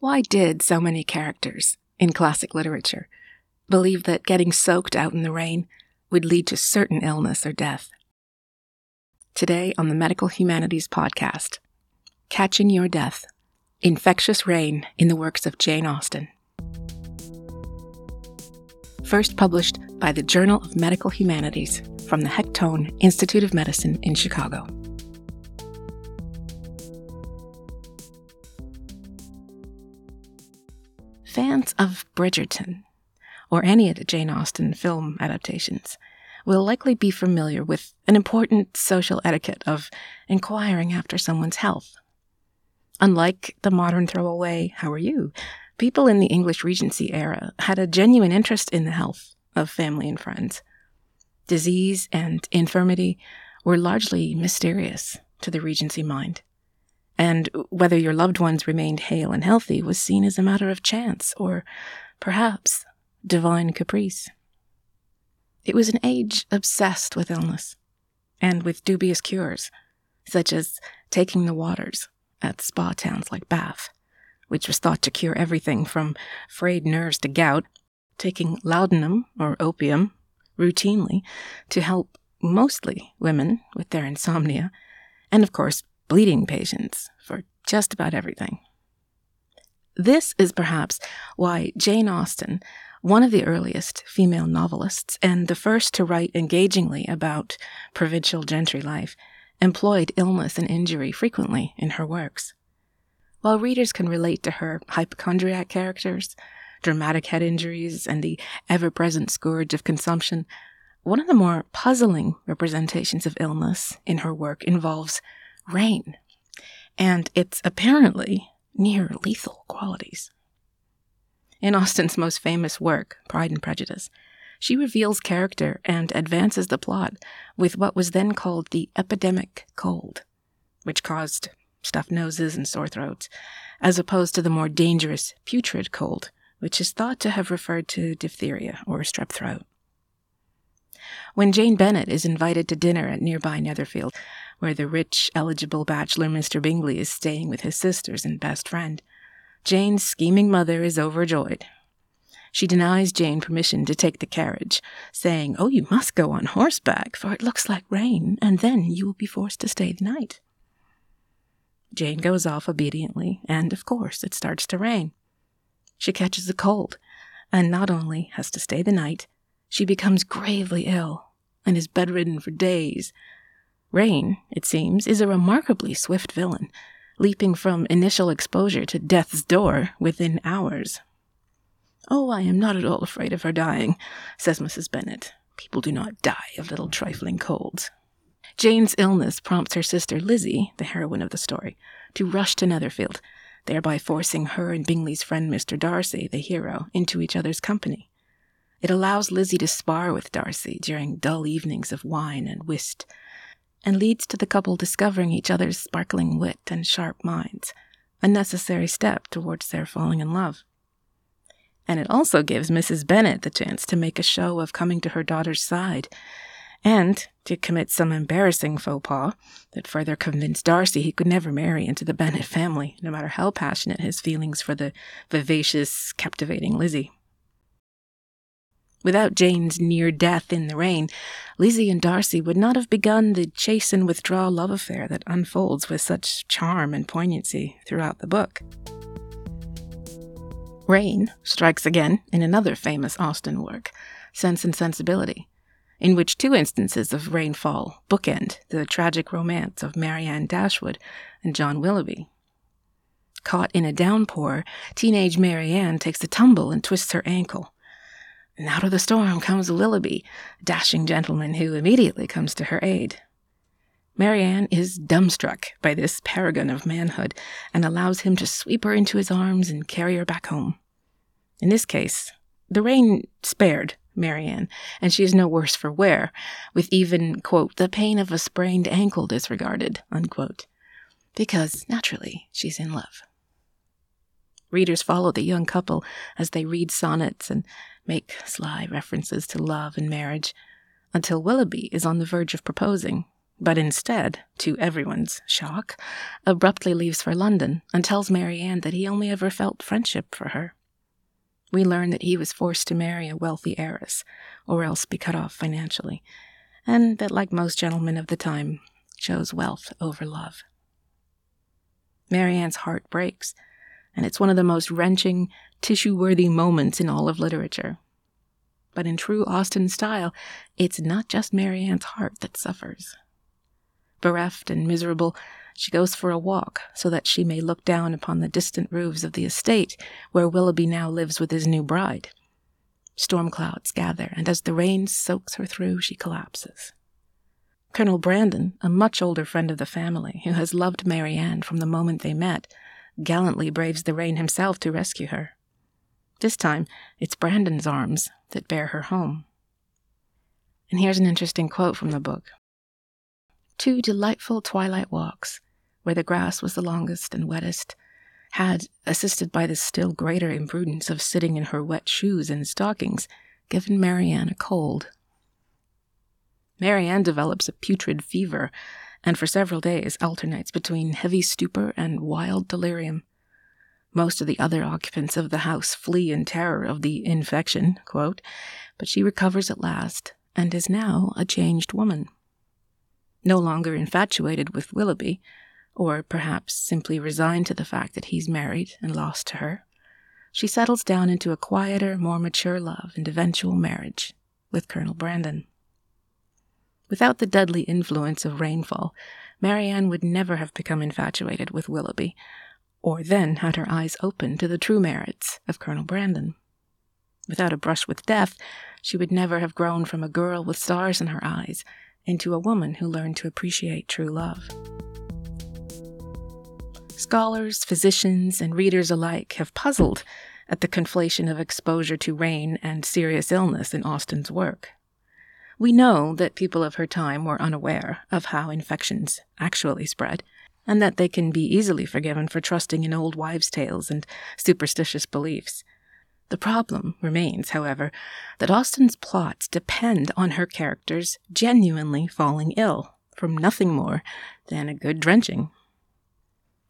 Why did so many characters in classic literature believe that getting soaked out in the rain would lead to certain illness or death? Today on the Medical Humanities Podcast, Catching Your Death Infectious Rain in the Works of Jane Austen. First published by the Journal of Medical Humanities from the Hektoen Institute of Medicine in Chicago. Of Bridgerton, or any of the Jane Austen film adaptations, will likely be familiar with an important social etiquette of inquiring after someone's health. Unlike the modern throwaway, how are you? People in the English Regency era had a genuine interest in the health of family and friends. Disease and infirmity were largely mysterious to the Regency mind and whether your loved ones remained hale and healthy was seen as a matter of chance or perhaps divine caprice. It was an age obsessed with illness and with dubious cures, such as taking the waters at spa towns like Bath, which was thought to cure everything from frayed nerves to gout, taking laudanum or opium routinely to help mostly women with their insomnia, and of course, bleeding patients for just about everything. This is perhaps why Jane Austen, one of the earliest female novelists and the first to write engagingly about provincial gentry life, employed illness and injury frequently in her works. While readers can relate to her hypochondriac characters, dramatic head injuries, and the ever present scourge of consumption, one of the more puzzling representations of illness in her work involves rain and its apparently near lethal qualities. In Austen's most famous work, Pride and Prejudice, she reveals character and advances the plot with what was then called the epidemic cold, which caused stuffed noses and sore throats, as opposed to the more dangerous putrid cold, which is thought to have referred to diphtheria or strep throat. When Jane Bennet is invited to dinner at nearby Netherfield, where the rich, eligible bachelor Mr. Bingley is staying with his sisters and best friend. Jane's scheming mother is overjoyed. She denies Jane permission to take the carriage, saying, Oh, you must go on horseback, for it looks like rain, and then you will be forced to stay the night. Jane goes off obediently, and of course it starts to rain. She catches a cold, and not only has to stay the night, she becomes gravely ill and is bedridden for days, Rain, it seems, is a remarkably swift villain, leaping from initial exposure to death's door within hours. Oh, I am not at all afraid of her dying, says Mrs. Bennet. People do not die of little trifling colds. Jane's illness prompts her sister Lizzie, the heroine of the story, to rush to Netherfield, thereby forcing her and Bingley's friend Mr. Darcy, the hero, into each other's company. It allows Lizzie to spar with Darcy during dull evenings of wine and whist, and leads to the couple discovering each other's sparkling wit and sharp minds, a necessary step towards their falling in love. And it also gives Mrs. Bennet the chance to make a show of coming to her daughter's side and to commit some embarrassing faux pas that further convinced Darcy he could never marry into the Bennet family, no matter how passionate his feelings for the vivacious, captivating Lizzie. Without Jane's near death in the rain, Lizzie and Darcy would not have begun the chase and withdraw love affair that unfolds with such charm and poignancy throughout the book. Rain strikes again in another famous Austen work, Sense and Sensibility, in which two instances of rainfall bookend the tragic romance of Marianne Dashwood and John Willoughby. Caught in a downpour, teenage Marianne takes a tumble and twists her ankle and out of the storm comes Willoughby, a dashing gentleman who immediately comes to her aid. Marianne is dumbstruck by this paragon of manhood and allows him to sweep her into his arms and carry her back home. In this case, the rain spared Marianne, and she is no worse for wear, with even, quote, the pain of a sprained ankle disregarded, unquote, because naturally she's in love. Readers follow the young couple as they read sonnets and make sly references to love and marriage, until Willoughby is on the verge of proposing, but instead, to everyone's shock, abruptly leaves for London and tells Marianne that he only ever felt friendship for her. We learn that he was forced to marry a wealthy heiress, or else be cut off financially, and that, like most gentlemen of the time, chose wealth over love. Marianne's heart breaks, and it's one of the most wrenching, tissue worthy moments in all of literature. But in true Austen style, it's not just Marianne's heart that suffers. Bereft and miserable, she goes for a walk so that she may look down upon the distant roofs of the estate where Willoughby now lives with his new bride. Storm clouds gather, and as the rain soaks her through, she collapses. Colonel Brandon, a much older friend of the family who has loved Marianne from the moment they met, gallantly braves the rain himself to rescue her. This time, it's Brandon's arms that bear her home. And here's an interesting quote from the book Two delightful twilight walks, where the grass was the longest and wettest, had, assisted by the still greater imprudence of sitting in her wet shoes and stockings, given Marianne a cold. Marianne develops a putrid fever, and for several days alternates between heavy stupor and wild delirium. Most of the other occupants of the house flee in terror of the infection, quote, but she recovers at last and is now a changed woman. No longer infatuated with Willoughby, or perhaps simply resigned to the fact that he's married and lost to her, she settles down into a quieter, more mature love and eventual marriage with Colonel Brandon. Without the deadly influence of rainfall, Marianne would never have become infatuated with Willoughby, or then had her eyes open to the true merits of Colonel Brandon. Without a brush with death, she would never have grown from a girl with stars in her eyes into a woman who learned to appreciate true love. Scholars, physicians, and readers alike have puzzled at the conflation of exposure to rain and serious illness in Austen's work. We know that people of her time were unaware of how infections actually spread, and that they can be easily forgiven for trusting in old wives' tales and superstitious beliefs. The problem remains, however, that Austen's plots depend on her characters genuinely falling ill from nothing more than a good drenching.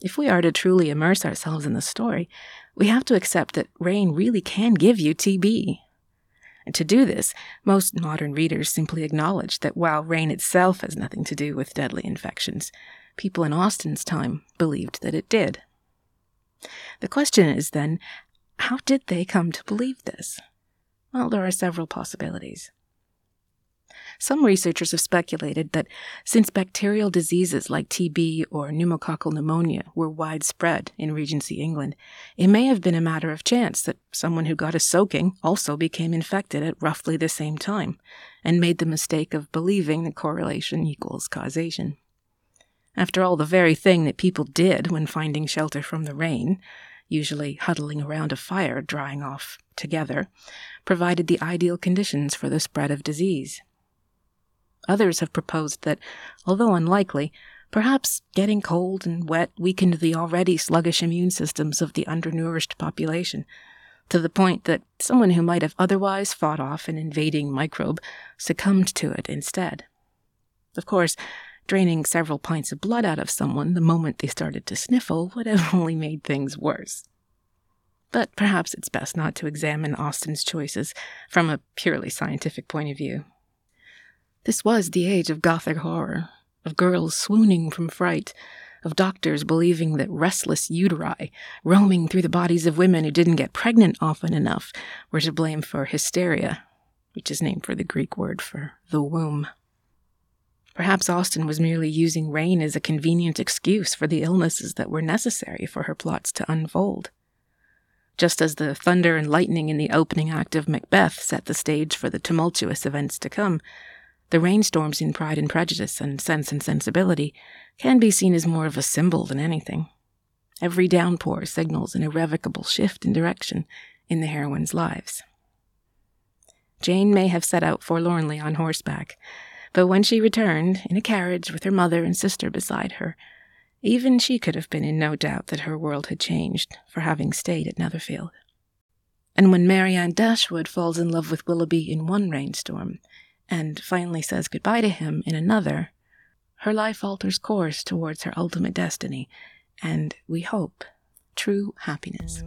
If we are to truly immerse ourselves in the story, we have to accept that rain really can give you TB and to do this, most modern readers simply acknowledge that while rain itself has nothing to do with deadly infections, people in Austen's time believed that it did. The question is then, how did they come to believe this? Well, there are several possibilities. Some researchers have speculated that since bacterial diseases like TB or pneumococcal pneumonia were widespread in Regency England, it may have been a matter of chance that someone who got a soaking also became infected at roughly the same time and made the mistake of believing that correlation equals causation. After all, the very thing that people did when finding shelter from the rain, usually huddling around a fire drying off together, provided the ideal conditions for the spread of disease. Others have proposed that, although unlikely, perhaps getting cold and wet weakened the already sluggish immune systems of the undernourished population, to the point that someone who might have otherwise fought off an invading microbe succumbed to it instead. Of course, draining several pints of blood out of someone the moment they started to sniffle would have only made things worse. But perhaps it's best not to examine Austen's choices from a purely scientific point of view. This was the age of Gothic horror, of girls swooning from fright, of doctors believing that restless uteri roaming through the bodies of women who didn't get pregnant often enough were to blame for hysteria, which is named for the Greek word for the womb. Perhaps Austen was merely using rain as a convenient excuse for the illnesses that were necessary for her plots to unfold. Just as the thunder and lightning in the opening act of Macbeth set the stage for the tumultuous events to come, the rainstorms in Pride and Prejudice and Sense and Sensibility can be seen as more of a symbol than anything. Every downpour signals an irrevocable shift in direction in the heroines' lives. Jane may have set out forlornly on horseback, but when she returned, in a carriage with her mother and sister beside her, even she could have been in no doubt that her world had changed for having stayed at Netherfield. And when Marianne Dashwood falls in love with Willoughby in one rainstorm, and finally says goodbye to him in another, her life alters course towards her ultimate destiny, and we hope true happiness.